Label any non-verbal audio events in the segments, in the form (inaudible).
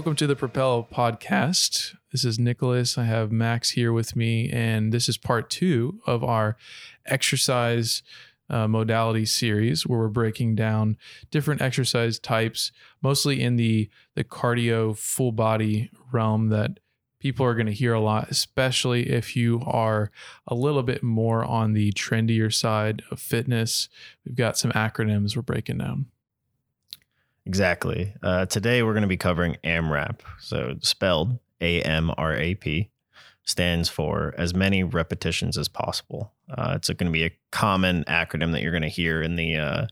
Welcome to the Propel podcast. This is Nicholas. I have Max here with me, and this is part two of our exercise uh, modality series where we're breaking down different exercise types, mostly in the the cardio full body realm that people are going to hear a lot, especially if you are a little bit more on the trendier side of fitness. We've got some acronyms we're breaking down. Exactly. Uh, today we're going to be covering AMRAP. So spelled A M R A P stands for as many repetitions as possible. Uh, it's going to be a common acronym that you're going to hear in the uh,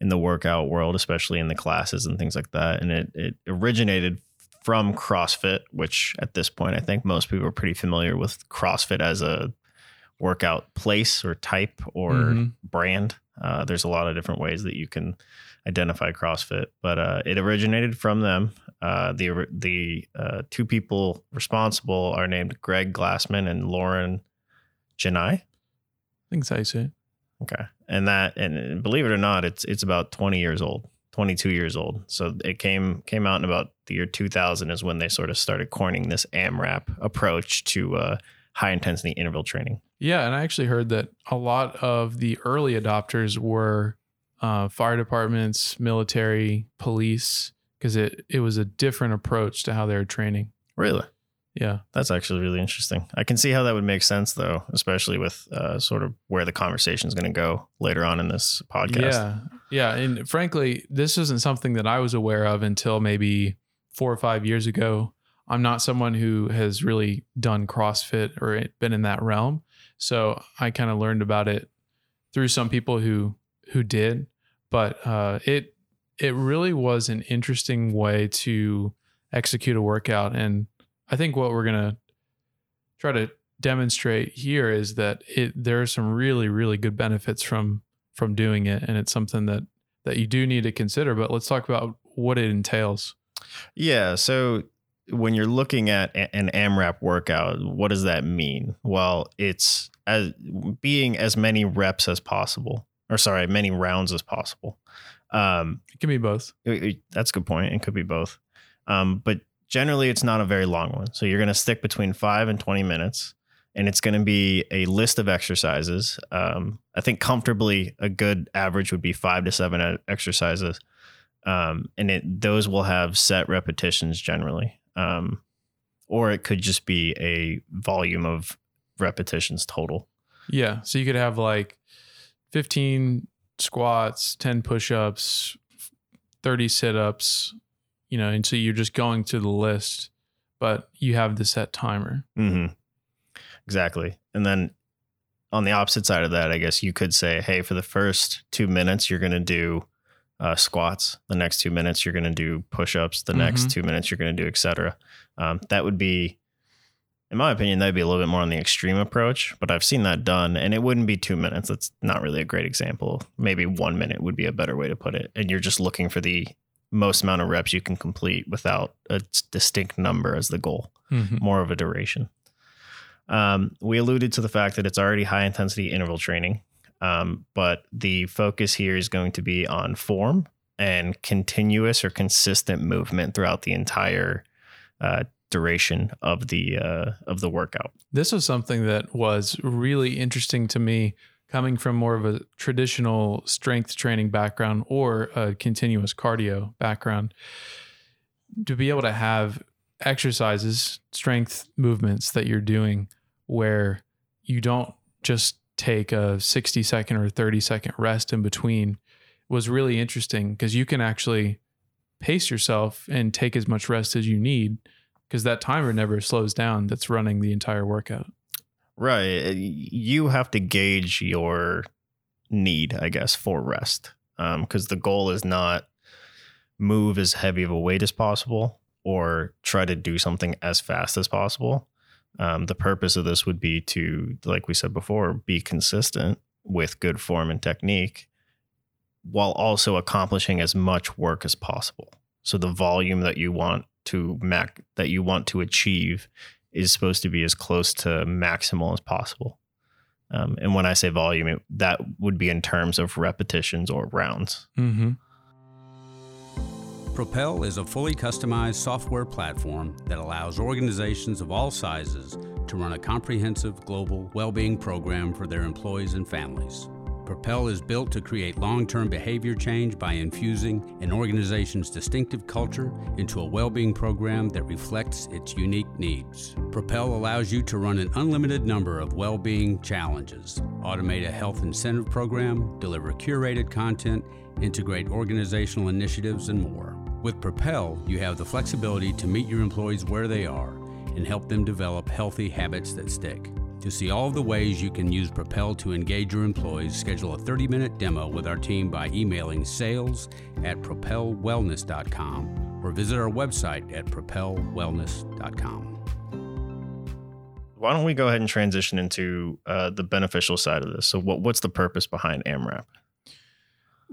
in the workout world, especially in the classes and things like that. And it it originated from CrossFit, which at this point I think most people are pretty familiar with CrossFit as a workout place or type or mm-hmm. brand. Uh, there's a lot of different ways that you can identify CrossFit, but uh, it originated from them. Uh, the the uh, two people responsible are named Greg Glassman and Lauren Jenai. I think so. Say. Okay, and that and believe it or not, it's it's about 20 years old. 22 years old. So it came came out in about the year 2000 is when they sort of started coining this AMRAP approach to uh, high intensity interval training. Yeah, and I actually heard that a lot of the early adopters were uh, fire departments, military, police, because it it was a different approach to how they were training. Really? Yeah, that's actually really interesting. I can see how that would make sense, though, especially with uh, sort of where the conversation is going to go later on in this podcast. Yeah, yeah, and frankly, this isn't something that I was aware of until maybe four or five years ago. I'm not someone who has really done CrossFit or been in that realm, so I kind of learned about it through some people who who did. But uh, it it really was an interesting way to execute a workout, and I think what we're gonna try to demonstrate here is that it there are some really really good benefits from from doing it, and it's something that that you do need to consider. But let's talk about what it entails. Yeah. So when you're looking at an AMRAP workout, what does that mean? Well, it's as being as many reps as possible, or sorry, many rounds as possible. Um, it can be both. That's a good point. It could be both. Um, but generally, it's not a very long one. So you're going to stick between five and 20 minutes, and it's going to be a list of exercises. Um, I think comfortably a good average would be five to seven exercises. Um, and it those will have set repetitions generally. Um, or it could just be a volume of repetitions total. Yeah. So you could have like 15 squats, 10 push ups, 30 sit ups, you know, and so you're just going through the list, but you have the set timer. Mm-hmm. Exactly. And then on the opposite side of that, I guess you could say, hey, for the first two minutes, you're going to do uh, squats. The next two minutes, you're going to do push ups. The mm-hmm. next two minutes, you're going to do etc. Um, that would be in my opinion, that'd be a little bit more on the extreme approach, but I've seen that done and it wouldn't be two minutes. That's not really a great example. Maybe one minute would be a better way to put it. And you're just looking for the most amount of reps you can complete without a distinct number as the goal, mm-hmm. more of a duration. Um, we alluded to the fact that it's already high intensity interval training, um, but the focus here is going to be on form and continuous or consistent movement throughout the entire uh, duration of the uh, of the workout. This was something that was really interesting to me coming from more of a traditional strength training background or a continuous cardio background to be able to have exercises, strength movements that you're doing where you don't just take a 60 second or 30 second rest in between was really interesting because you can actually pace yourself and take as much rest as you need because that timer never slows down that's running the entire workout. Right. Uh, you have to gauge your need, I guess, for rest. Because um, the goal is not move as heavy of a weight as possible or try to do something as fast as possible. Um, the purpose of this would be to, like we said before, be consistent with good form and technique while also accomplishing as much work as possible. So the volume that you want to mac that you want to achieve is supposed to be as close to maximal as possible. Um, and when I say volume, it, that would be in terms of repetitions or rounds. Mm-hmm. Propel is a fully customized software platform that allows organizations of all sizes to run a comprehensive global well-being program for their employees and families. Propel is built to create long term behavior change by infusing an organization's distinctive culture into a well being program that reflects its unique needs. Propel allows you to run an unlimited number of well being challenges, automate a health incentive program, deliver curated content, integrate organizational initiatives, and more. With Propel, you have the flexibility to meet your employees where they are and help them develop healthy habits that stick. To see all of the ways you can use Propel to engage your employees, schedule a 30 minute demo with our team by emailing sales at propelwellness.com or visit our website at propelwellness.com. Why don't we go ahead and transition into uh, the beneficial side of this? So, what, what's the purpose behind AMRAP?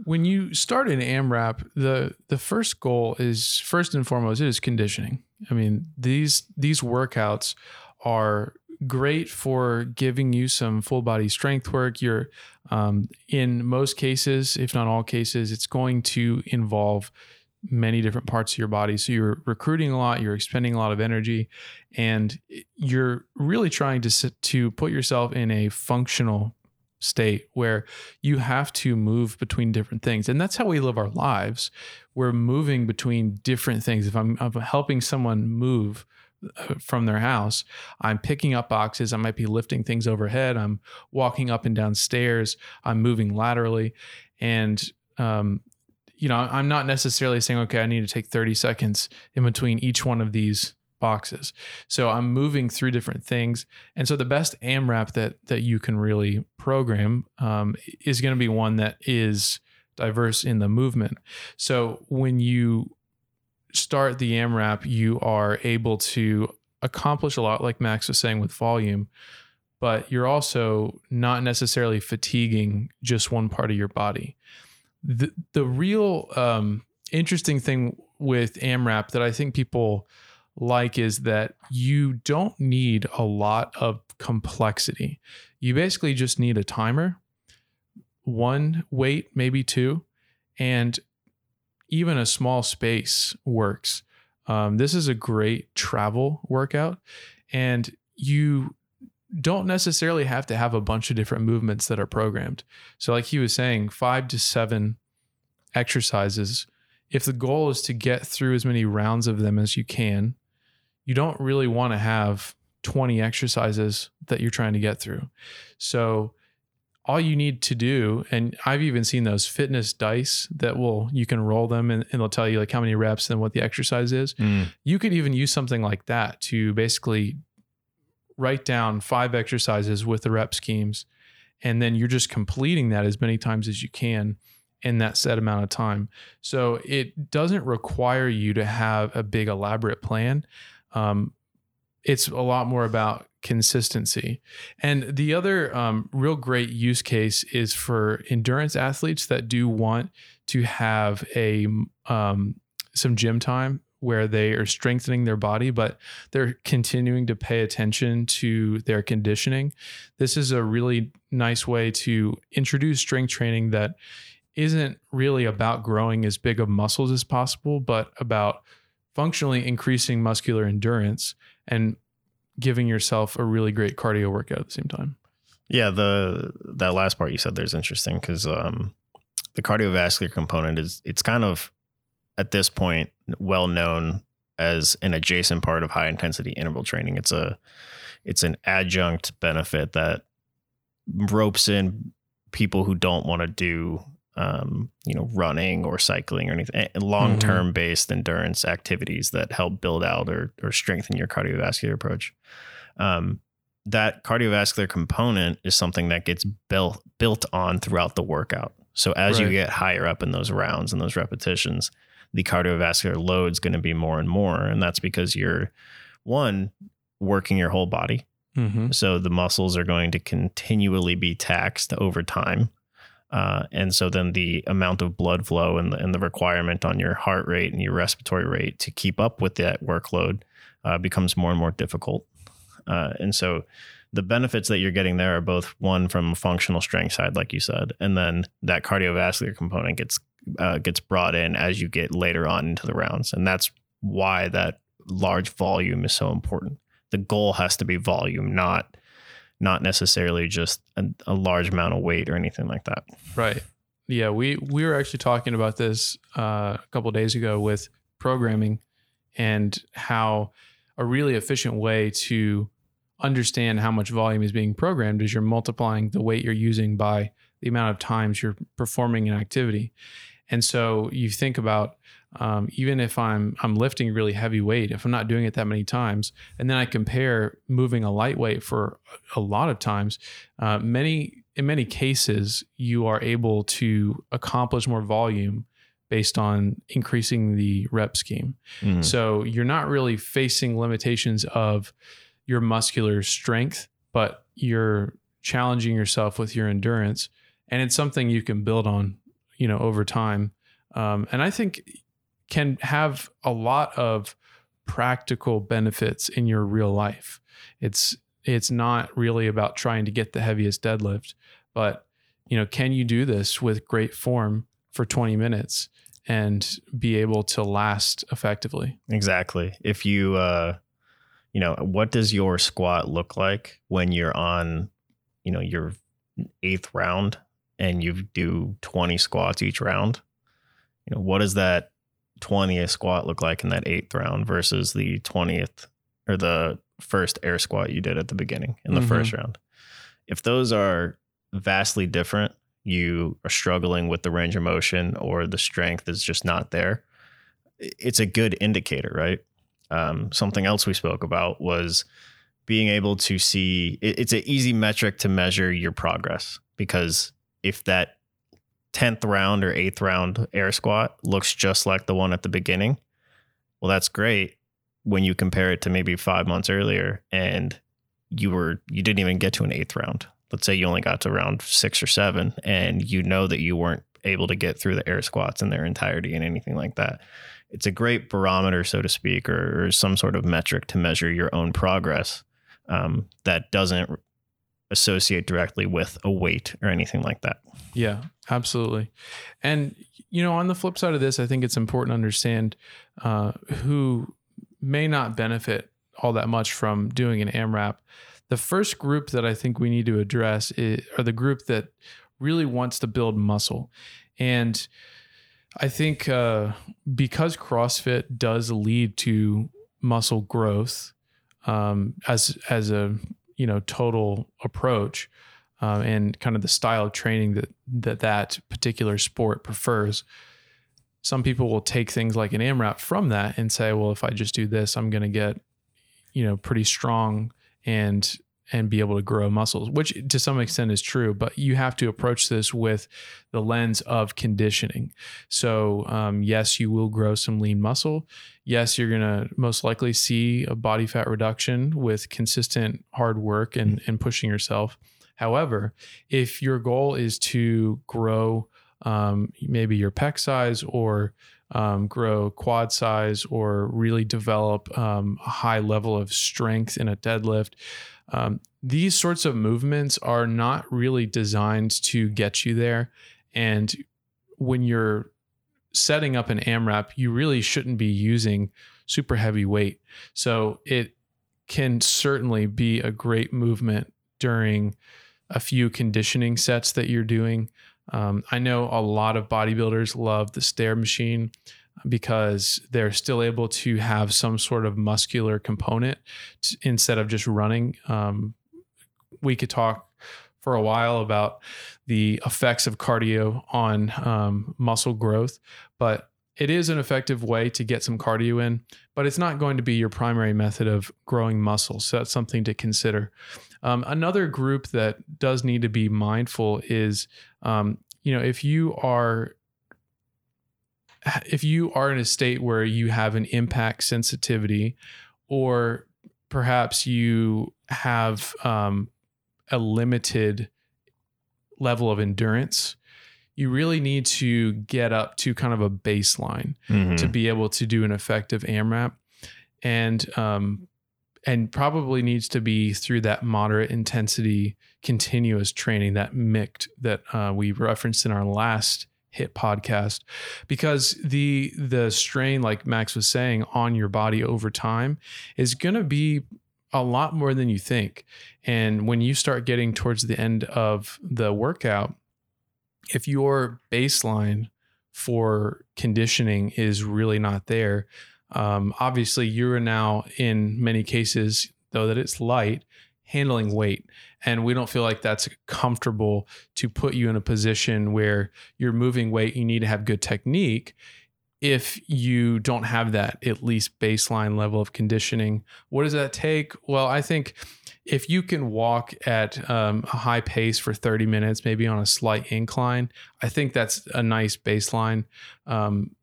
When you start an AMRAP, the the first goal is first and foremost it is conditioning. I mean these these workouts are great for giving you some full body strength work. You're, um, in most cases, if not all cases, it's going to involve many different parts of your body. So you're recruiting a lot, you're expending a lot of energy, and you're really trying to to put yourself in a functional state where you have to move between different things and that's how we live our lives we're moving between different things if i'm, I'm helping someone move from their house. I'm picking up boxes. I might be lifting things overhead. I'm walking up and down stairs. I'm moving laterally. And, um, you know, I'm not necessarily saying, okay, I need to take 30 seconds in between each one of these boxes. So I'm moving through different things. And so the best AMRAP that that you can really program um, is going to be one that is diverse in the movement. So when you start the AMRAP, you are able to accomplish a lot, like Max was saying with volume, but you're also not necessarily fatiguing just one part of your body. The, the real um, interesting thing with AMRAP that I think people like is that you don't need a lot of complexity. You basically just need a timer, one weight, maybe two, and even a small space works. Um, this is a great travel workout, and you don't necessarily have to have a bunch of different movements that are programmed. So, like he was saying, five to seven exercises. If the goal is to get through as many rounds of them as you can, you don't really want to have 20 exercises that you're trying to get through. So, all you need to do, and I've even seen those fitness dice that will you can roll them and, and they'll tell you like how many reps and what the exercise is. Mm. You could even use something like that to basically write down five exercises with the rep schemes, and then you're just completing that as many times as you can in that set amount of time. So it doesn't require you to have a big elaborate plan. Um, it's a lot more about consistency. And the other um, real great use case is for endurance athletes that do want to have a um, some gym time where they are strengthening their body, but they're continuing to pay attention to their conditioning. This is a really nice way to introduce strength training that isn't really about growing as big of muscles as possible, but about functionally increasing muscular endurance and giving yourself a really great cardio workout at the same time. Yeah, the that last part you said there's interesting because um, the cardiovascular component is it's kind of at this point well known as an adjacent part of high intensity interval training. It's a it's an adjunct benefit that ropes in people who don't want to do um, you know, running or cycling or anything, long term mm-hmm. based endurance activities that help build out or, or strengthen your cardiovascular approach. Um, that cardiovascular component is something that gets built built on throughout the workout. So as right. you get higher up in those rounds and those repetitions, the cardiovascular load is going to be more and more, and that's because you're one working your whole body. Mm-hmm. So the muscles are going to continually be taxed over time. Uh, and so then the amount of blood flow and the, and the requirement on your heart rate and your respiratory rate to keep up with that workload uh, becomes more and more difficult. Uh, and so the benefits that you're getting there are both one from functional strength side, like you said, and then that cardiovascular component gets uh, gets brought in as you get later on into the rounds, and that's why that large volume is so important. The goal has to be volume, not not necessarily just a, a large amount of weight or anything like that. Right. Yeah, we we were actually talking about this uh, a couple days ago with programming and how a really efficient way to understand how much volume is being programmed is you're multiplying the weight you're using by the amount of times you're performing an activity. And so you think about um, even if I'm I'm lifting really heavy weight, if I'm not doing it that many times, and then I compare moving a lightweight for a lot of times, uh, many in many cases you are able to accomplish more volume based on increasing the rep scheme. Mhm. So you're not really facing limitations of your muscular strength, but you're challenging yourself with your endurance, and it's something you can build on, you know, over time. Um, and I think can have a lot of practical benefits in your real life. It's it's not really about trying to get the heaviest deadlift, but you know, can you do this with great form for 20 minutes and be able to last effectively? Exactly. If you, uh, you know, what does your squat look like when you're on, you know, your eighth round and you do 20 squats each round? You know, what does that 20th squat look like in that eighth round versus the 20th or the first air squat you did at the beginning in the Mhm. first round? If those are vastly different, you are struggling with the range of motion or the strength is just not there. It's a good indicator, right? Um, something else we spoke about was being able to see it- it's an easy metric to measure your progress because if that 10th round or 8th round air squat looks just like the one at the beginning well that's great when you compare it to maybe five months earlier and you were you didn't even get to an eighth round. Let's say you only got to round six or seven and you know that you weren't able to get through the air squats in their entirety and anything like that. It's a great barometer so to speak or, or some sort of metric to measure your own progress um, that doesn't associate directly with a weight or anything like that Yeah, absolutely. And you know, on the flip side of this, I think it's important to understand uh, who may not benefit all that much from doing an AMRAP. The first group that I think we need to address is, are the group that really wants to build muscle, and I think uh, because CrossFit does lead to muscle growth um, as as a you know total approach um, and kind of the style of training that that that particular sport prefers. Some people will take things like an AMRAP from that and say, well, if I just do this, I'm going to get, you know, pretty strong and and be able to grow muscles, which to some extent is true. But you have to approach this with the lens of conditioning. So um, yes, you will grow some lean muscle. Yes, you're going to most likely see a body fat reduction with consistent hard work and and pushing yourself. However, if your goal is to grow um, maybe your pec size or um, grow quad size or really develop um, a high level of strength in a deadlift, um, these sorts of movements are not really designed to get you there. And when you're setting up an AMRAP, you really shouldn't be using super heavy weight. So it can certainly be a great movement during a few conditioning sets that you're doing. Um, I know a lot of bodybuilders love the stair machine because they're still able to have some sort of muscular component t- instead of just running. Um, we could talk for a while about the effects of cardio on um, muscle growth, but it is an effective way to get some cardio in, but it's not going to be your primary method of growing muscle. So that's something to consider. Um, another group that does need to be mindful is, um, you know, if you are if you are in a state where you have an impact sensitivity, or perhaps you have um, a limited level of endurance, you really need to get up to kind of a baseline to be able to do an effective AMRAP, and um, and probably needs to be through that moderate intensity continuous training, that MICT that uh, we referenced in our last HIIT podcast because the the strain like Max was saying on your body over time is going to be a lot more than you think. And when you start getting towards the end of the workout, if your baseline for conditioning is really not there, um, obviously you're now in many cases, though that it's light, handling weight. And we don't feel like that's comfortable to put you in a position where you're moving weight. You need to have good technique if you don't have that at least baseline level of conditioning. What does that take? Well, I think if you can walk at um, a high pace for 30 minutes, maybe on a slight incline, I think that's a nice baseline. Um,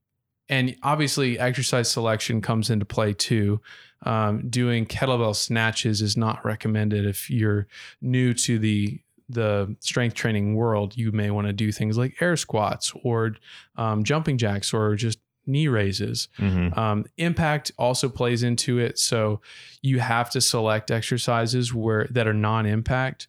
and obviously, exercise selection comes into play too. Um, doing kettlebell snatches is not recommended if you're new to the the strength training world. You may want to do things like air squats or um, jumping jacks or just knee raises. Mm-hmm. Um, impact also plays into it, so you have to select exercises where that are non-impact,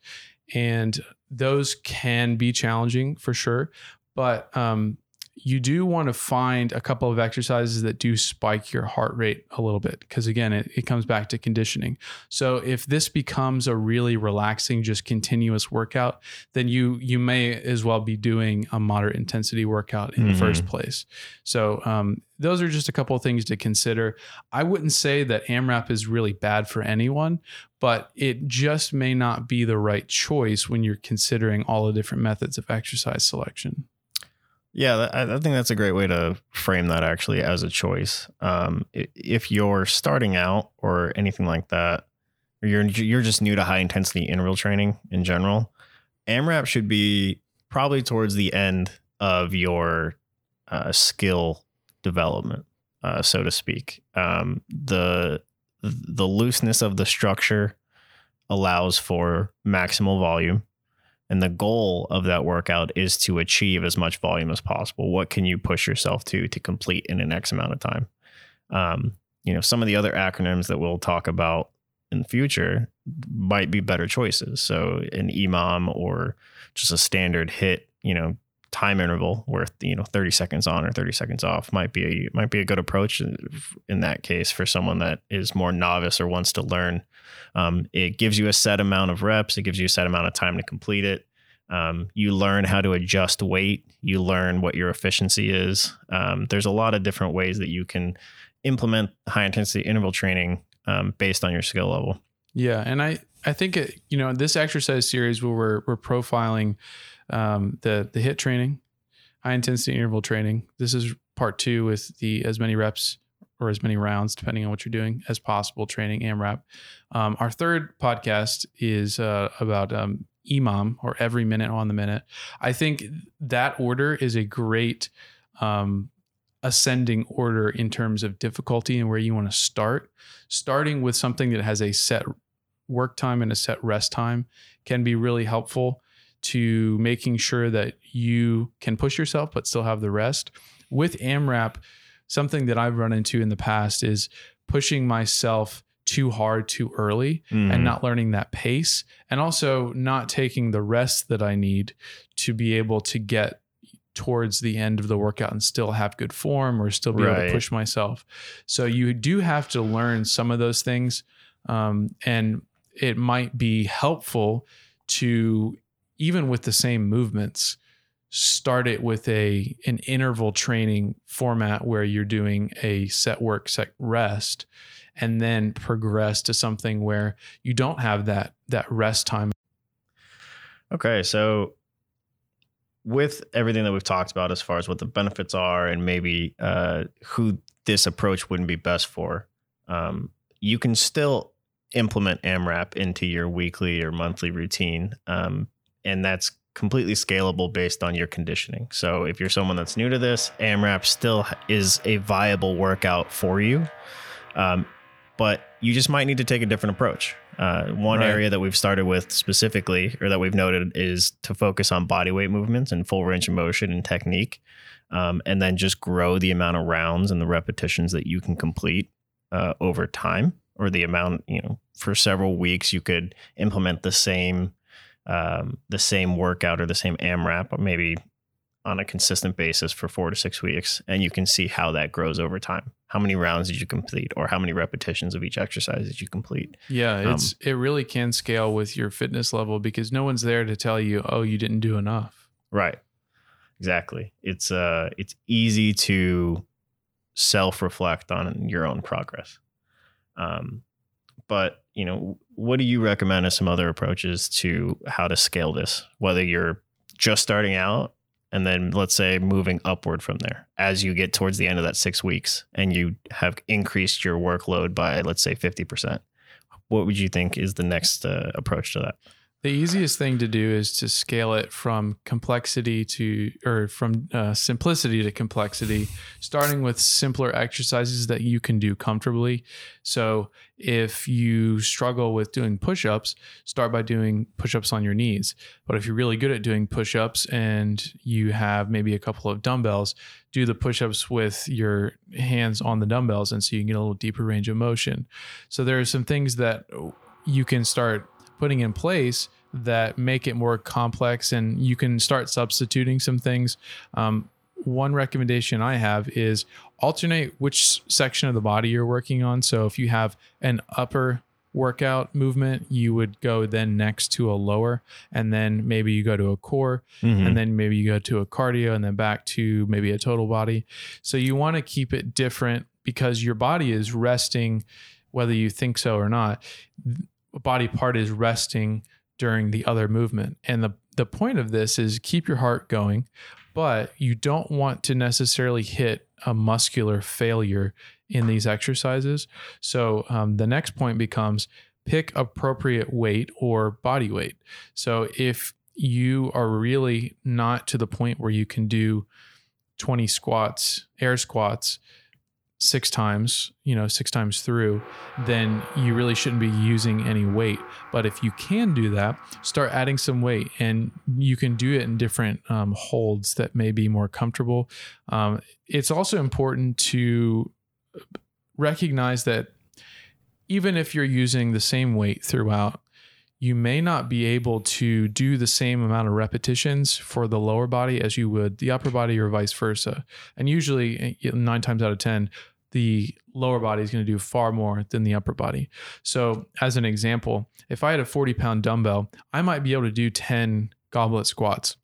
and those can be challenging for sure. But um, you do want to find a couple of exercises that do spike your heart rate a little bit because again it, it comes back to conditioning. So if this becomes a really relaxing just continuous workout then you you may as well be doing a moderate intensity workout in the Mhm. first place. So um, those are just a couple of things to consider. I wouldn't say that amrap is really bad for anyone but it just may not be the right choice when you're considering all the different methods of exercise selection Yeah, I, think that's a great way to frame that actually as a choice. Um, if you're starting out or anything like that, or you're you're just new to high intensity interval training in general, AMRAP should be probably towards the end of your uh, skill development, uh, so to speak. Um, the the looseness of the structure allows for maximal volume and the goal of that workout is to achieve as much volume as possible. What can you push yourself to to complete in an X amount of time? Um, you know, some of the other acronyms that we'll talk about in the future might be better choices. So an EMOM or just a standard HIIT, you know, time interval worth you know 30 seconds on or 30 seconds off might be a might be a good approach in that case for someone that is more novice or wants to learn um, it gives you a set amount of reps. It gives you a set amount of time to complete it. Um, you learn how to adjust weight. You learn what your efficiency is. Um, there's a lot of different ways that you can implement high intensity interval training um, based on your skill level. Yeah, and I I think it, you know this exercise series where we're we're profiling um, the the HIIT training, high intensity interval training. This is part two with the as many reps or as many rounds, depending on what you're doing, as possible training AMRAP. Um, our third podcast is uh, about um, EMOM or every minute on the minute. I think that order is a great um, ascending order in terms of difficulty and where you want to start. Starting with something that has a set work time and a set rest time can be really helpful to making sure that you can push yourself but still have the rest. With AMRAP, something that I've run into in the past is pushing myself too hard too early Mm-hmm. and not learning that pace and also not taking the rest that I need to be able to get towards the end of the workout and still have good form or still be able to push myself. So you do have to learn some of those things. Um, and it might be helpful to even with the same movements start it with a an interval training format where you're doing a set work set rest and then progress to something where you don't have that that rest time. Okay, so with everything that we've talked about as far as what the benefits are and maybe uh, who this approach wouldn't be best for, um, you can still implement AMRAP into your weekly or monthly routine, um, and that's completely scalable based on your conditioning. So if you're someone that's new to this, AMRAP still is a viable workout for you, um, but you just might need to take a different approach. Uh, one Right. area that we've started with specifically, or that we've noted, is to focus on body weight movements and full range of motion and technique, um, and then just grow the amount of rounds and the repetitions that you can complete uh, over time, or the amount you know for several weeks. You could implement the same um, the same workout or the same AMRAP, maybe on a consistent basis for four to six weeks, and you can see how that grows over time. How many rounds did you complete, or how many repetitions of each exercise did you complete? Yeah, Um, it's it really can scale with your fitness level because no one's there to tell you, "Oh, you didn't do enough." Right. Exactly. It's uh it's easy to self-reflect on your own progress. Um but, you know, what do you recommend as some other approaches to how to scale this? Whether you're just starting out and then let's say moving upward from there as you get towards the end of that 6 weeks and you have increased your workload by let's say 50%. What would you think is the next uh, approach to that? The easiest thing to do is to scale it from complexity to, or from uh, simplicity to complexity, starting with simpler exercises that you can do comfortably. So, if you struggle with doing push ups, start by doing push ups on your knees. But if you're really good at doing push ups and you have maybe a couple of dumbbells, do the push ups with your hands on the dumbbells. And so you can get a little deeper range of motion. So, there are some things that you can start putting in place that make it more complex and you can start substituting some things. Um, one recommendation i have is alternate which section of the body you're working on. So if you have an upper workout movement you would go then next to a lower and then maybe you go to a core and then maybe you go to a cardio and then back to maybe a total body. So you want to keep it different because your body is resting whether you think so or not body part is resting during the other movement. And the the point of this is keep your heart going, but you don't want to necessarily hit a muscular failure in these exercises. So um, the next point becomes pick appropriate weight or body weight. So if you are really not to the point where you can do 20 squats, air squats, six times, you know, six times through, then you really shouldn't be using any weight. But if you can do that, start adding some weight and you can do it in different um, holds that may be more comfortable. Um, it's also important to recognize that even if you're using the same weight throughout, you may not be able to do the same amount of repetitions for the lower body as you would the upper body or vice versa. And usually, eh, nine times out of 10, the lower body is going to do far more than the upper body. So, as an example, if I had a 40 pound dumbbell, I might be able to do 10 goblet squats.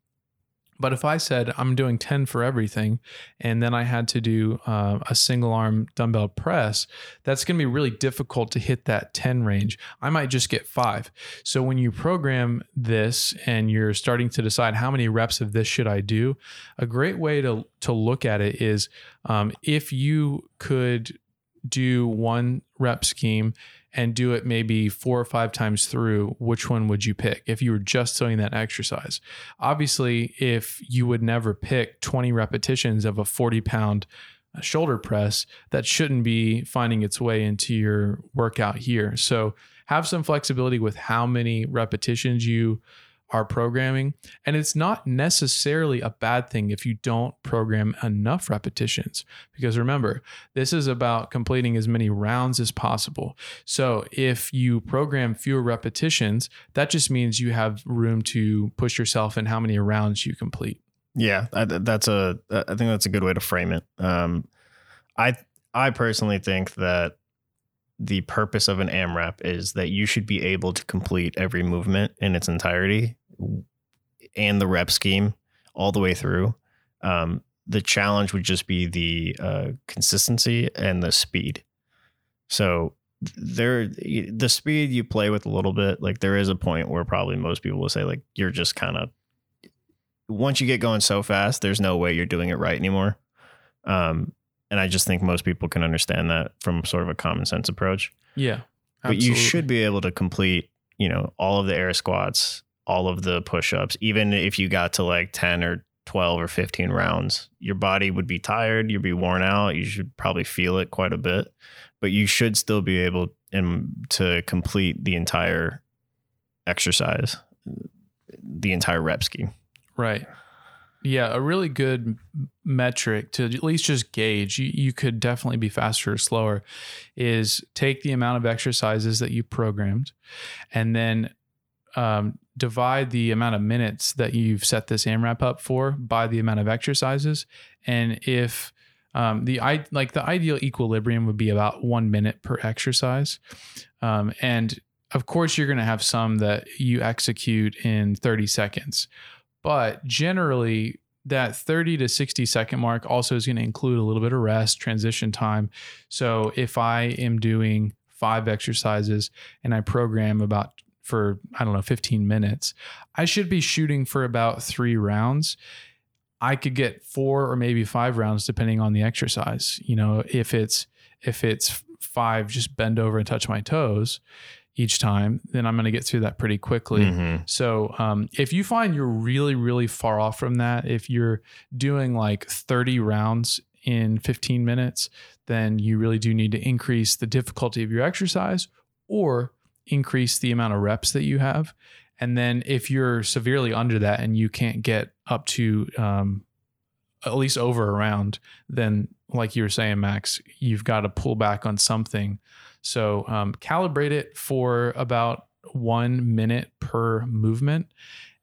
But if I said I'm doing 10 for everything, and then I had to do uh, a single arm dumbbell press, that's going to be really difficult to hit that 10 range. I might just get five. So when you program this and you're starting to decide how many reps of this should I do, a great way to, to look at it is um, if you could do one rep scheme and do it maybe four or five times through, which one would you pick if you were just doing that exercise? Obviously, if you would never pick 20 repetitions of a 40 pound uh, shoulder press, that shouldn't be finding its way into your workout here. So have some flexibility with how many repetitions you are programming. And it's not necessarily a bad thing if you don't program enough repetitions. Because remember, this is about completing as many rounds as possible. So if you program fewer repetitions, that just means you have room to push yourself in how many rounds you complete. Yeah, that's a. I think that's a good way to frame it. Um, I I personally think that the purpose of an AMRAP is that you should be able to complete every movement in its entirety and the rep scheme all the way through. Um, the challenge would just be the uh, consistency and the speed. So there, the speed you play with a little bit. Like there is a point where probably most people will say like you're just kind of once you get going so fast, there's no way you're doing it right anymore. Um, and I just think most people can understand that from sort of a common sense approach. Yeah. But you should be able to complete, you know, all of the air squats, all of the push-ups, even if you got to like 10 or 12 or 15 rounds. Your body would be tired, you'd be worn out, you should probably feel it quite a bit, but you should still be able um, to complete the entire exercise, the entire rep scheme. Right. Yeah, a really good metric to at least just gauge, you, you could definitely be faster or slower, is take the amount of exercises that you programmed and then um, divide the amount of minutes that you've set this AMRAP up for by the amount of exercises. And if um, the I like the ideal equilibrium would be about one minute per exercise. Um, and of course, you're going to have some that you execute in 30 seconds, but generally, that 30 to 60 second mark also is going to include a little bit of rest, transition time. So if I am doing five exercises and I program about for, I don't know, 15 minutes, I should be shooting for about three rounds. I could get four or maybe five rounds depending on the exercise. You know, if it's, if it's five, just bend over and touch my toes each time, then I'm going to get through that pretty quickly. Mhm. So um, if you find you're really, really far off from that, if you're doing like 30 rounds in 15 minutes, then you really do need to increase the difficulty of your exercise or increase the amount of reps that you have. And then if you're severely under that and you can't get up to um, at least over a round, then like you were saying, Max, you've got to pull back on something. So um, calibrate it for about one minute per movement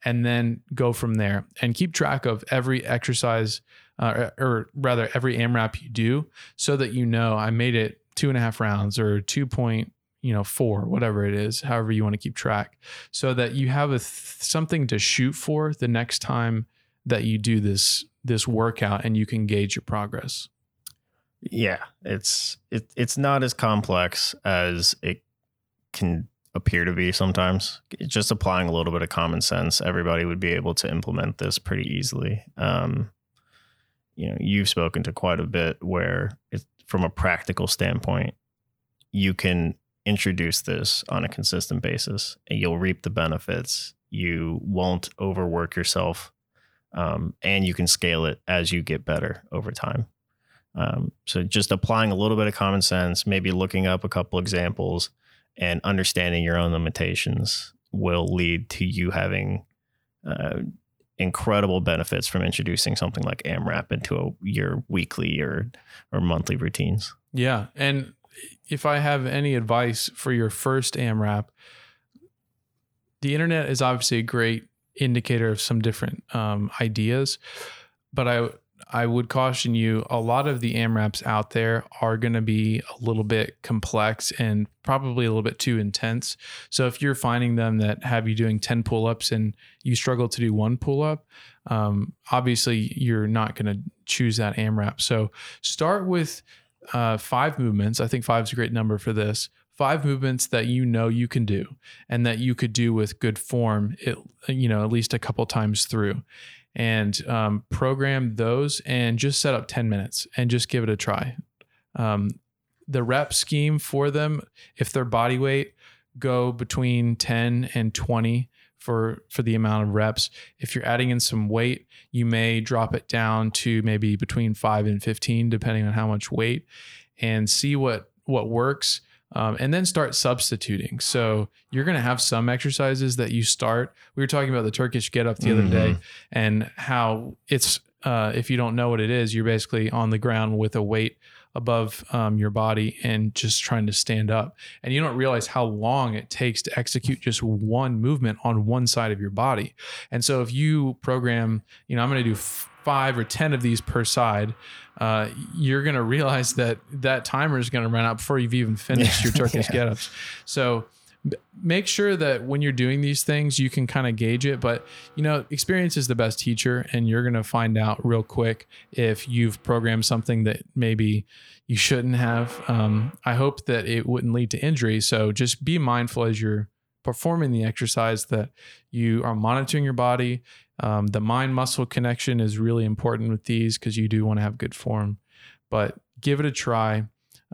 and then go from there and keep track of every exercise uh, or rather every AMRAP you do so that you know I made it two and a half rounds or two point you know four whatever it is however you want to keep track so that you have a th- something to shoot for the next time that you do this this workout and you can gauge your progress Yeah, it's it, it's not as complex as it can appear to be sometimes. Just applying a little bit of common sense, everybody would be able to implement this pretty easily. Um, you know, you've spoken to quite a bit where it, from a practical standpoint, you can introduce this on a consistent basis and you'll reap the benefits. You won't overwork yourself. Um, and you can scale it as you get better over time. Um, so just applying a little bit of common sense, maybe looking up a couple examples and understanding your own limitations will lead to you having uh, incredible benefits from introducing something like AMRAP into a, your weekly or or monthly routines. Yeah. And if I have any advice for your first AMRAP, the internet is obviously a great indicator of some different um, ideas, but I I would caution you a lot of the AMRAPs out there are going to be a little bit complex and probably a little bit too intense. So if you're finding them that have you doing 10 pull ups and you struggle to do one pull up, um, obviously you're not going to choose that AMRAP. So start with uh, five movements. I think five is a great number for this. Five movements that you know you can do and that you could do with good form, it, you know, at least a couple times through and um, program those and just set up 10 minutes and just give it a try. Um, the rep scheme for them, if they're body weight, go between 10 and 20 for for the amount of reps. If you're adding in some weight, you may drop it down to maybe between 5 and 15 depending on how much weight and see what what works. Um, and then start substituting. So you're going to have some exercises that you start. We were talking about the Turkish get up the other day and how it's, uh, if you don't know what it is, you're basically on the ground with a weight above um, your body and just trying to stand up. And you don't realize how long it takes to execute just one movement on one side of your body. And so if you program, you know, I'm going to do f- five or 10 of these per side, uh, you're going to realize that that timer is going to run out before you've even finished your (laughs) Turkish Yeah. get ups. So make sure that when you're doing these things, you can kind of gauge it. But, you know, experience is the best teacher, and you're going to find out real quick if you've programmed something that maybe you shouldn't have. Um, I hope that it wouldn't lead to injury. So just be mindful as you're performing the exercise that you are monitoring your body. Um, the mind muscle connection is really important with these because you do want to have good form. But give it a try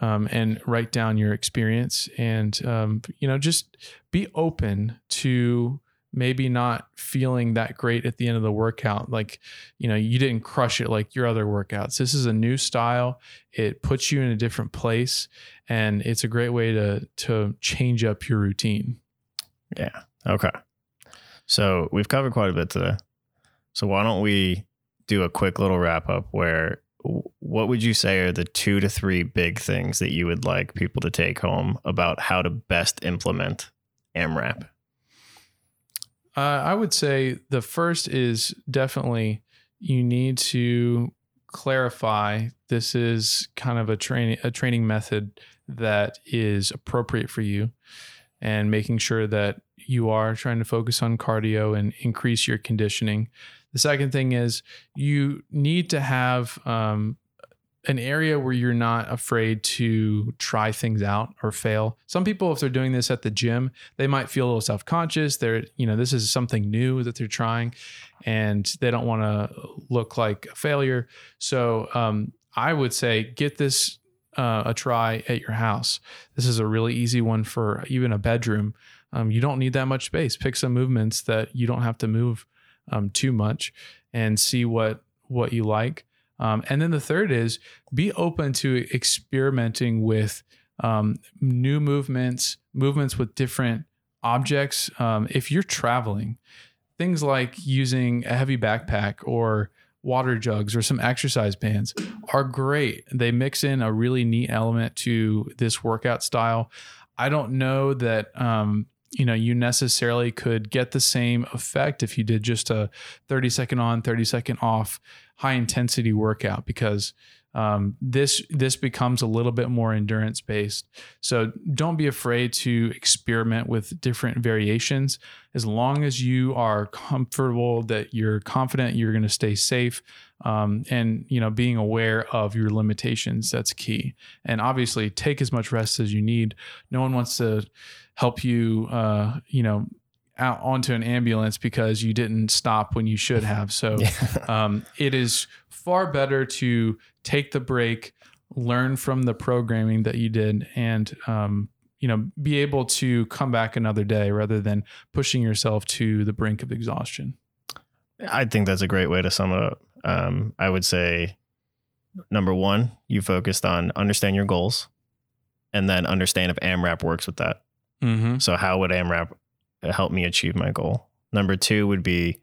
um, and write down your experience and, um, you know, just be open to maybe not feeling that great at the end of the workout. Like, you know, you didn't crush it like your other workouts. This is a new style. It puts you in a different place and it's a great way to to change up your routine. Yeah. Okay. So we've covered quite a bit today. So why don't we do a quick little wrap up where what would you say are the two to three big things that you would like people to take home about how to best implement AMRAP? Uh, I would say the first is definitely you need to clarify this is kind of a training a training method that is appropriate for you and making sure that you are trying to focus on cardio and increase your conditioning. The second thing is you need to have um, an area where you're not afraid to try things out or fail. Some people, if they're doing this at the gym, they might feel a little self conscious. They're, you know, this is something new that they're trying and they don't want to look like a failure. So um, I would say get this uh, a try at your house. This is a really easy one for even a bedroom. Um, you don't need that much space. Pick some movements that you don't have to move um, too much and see what what you like. Um, and then the third is be open to experimenting with um, new movements, movements with different objects. Um, if you're traveling, things like using a heavy backpack or water jugs or some exercise bands are great. They mix in a really neat element to this workout style. I don't know that um, you know you necessarily could get the same effect if you did just a 30 second on 30 second off high intensity workout because um, this this becomes a little bit more endurance based so don't be afraid to experiment with different variations. As long as you are comfortable that you're confident you're going to stay safe um, and you know being aware of your limitations that's key. And obviously take as much rest as you need. No one wants to help you, uh, you know, out onto an ambulance because you didn't stop when you should have. So (laughs) um, it is far better to take the break, learn from the programming that you did, and um, you know be able to come back another day rather than pushing yourself to the brink of exhaustion. I think that's a great way to sum it up. Um, I would say number one, you focused on understand your goals, and then understand if AMRAP works with that. Mm-hmm. So, how would AMRAP help me achieve my goal? Number two would be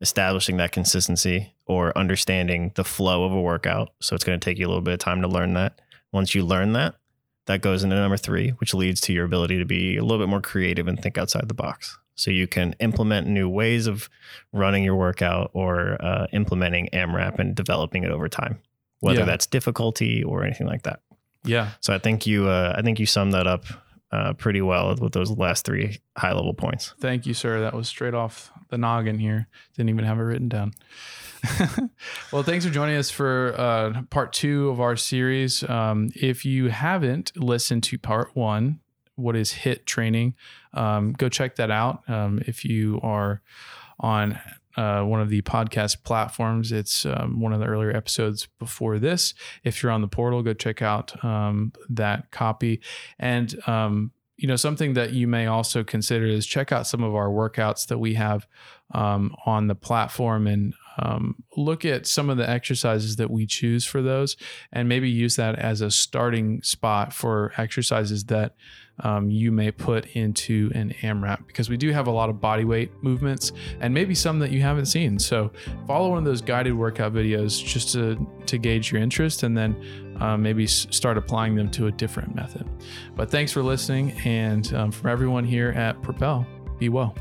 establishing that consistency or understanding the flow of a workout. So, it's going to take you a little bit of time to learn that. Once you learn that, that goes into number three, which leads to your ability to be a little bit more creative and think outside the box. So, you can implement new ways of running your workout or uh, implementing AMRAP and developing it over time, whether Yeah. that's difficulty or anything like that. Yeah. So I think you uh, I think you summed that up uh, pretty well with those last three high level points. Thank you, sir. That was straight off the noggin here. Didn't even have it written down. (laughs) well, thanks for joining us for uh, part two of our series. Um, if you haven't listened to part one, what is HIIT training, um, go check that out. Um, if you are on uh, one of the podcast platforms, it's um, one of the earlier episodes before this. If you're on the portal, go check out um, that copy. And um, you know something that you may also consider is check out some of our workouts that we have um, on the platform and um, look at some of the exercises that we choose for those and maybe use that as a starting spot for exercises that um, you may put into an AMRAP because we do have a lot of body weight movements and maybe some that you haven't seen. So follow one of those guided workout videos just to, to gauge your interest and then uh, maybe start applying them to a different method. But thanks for listening. And um, from everyone here at Propel, be well.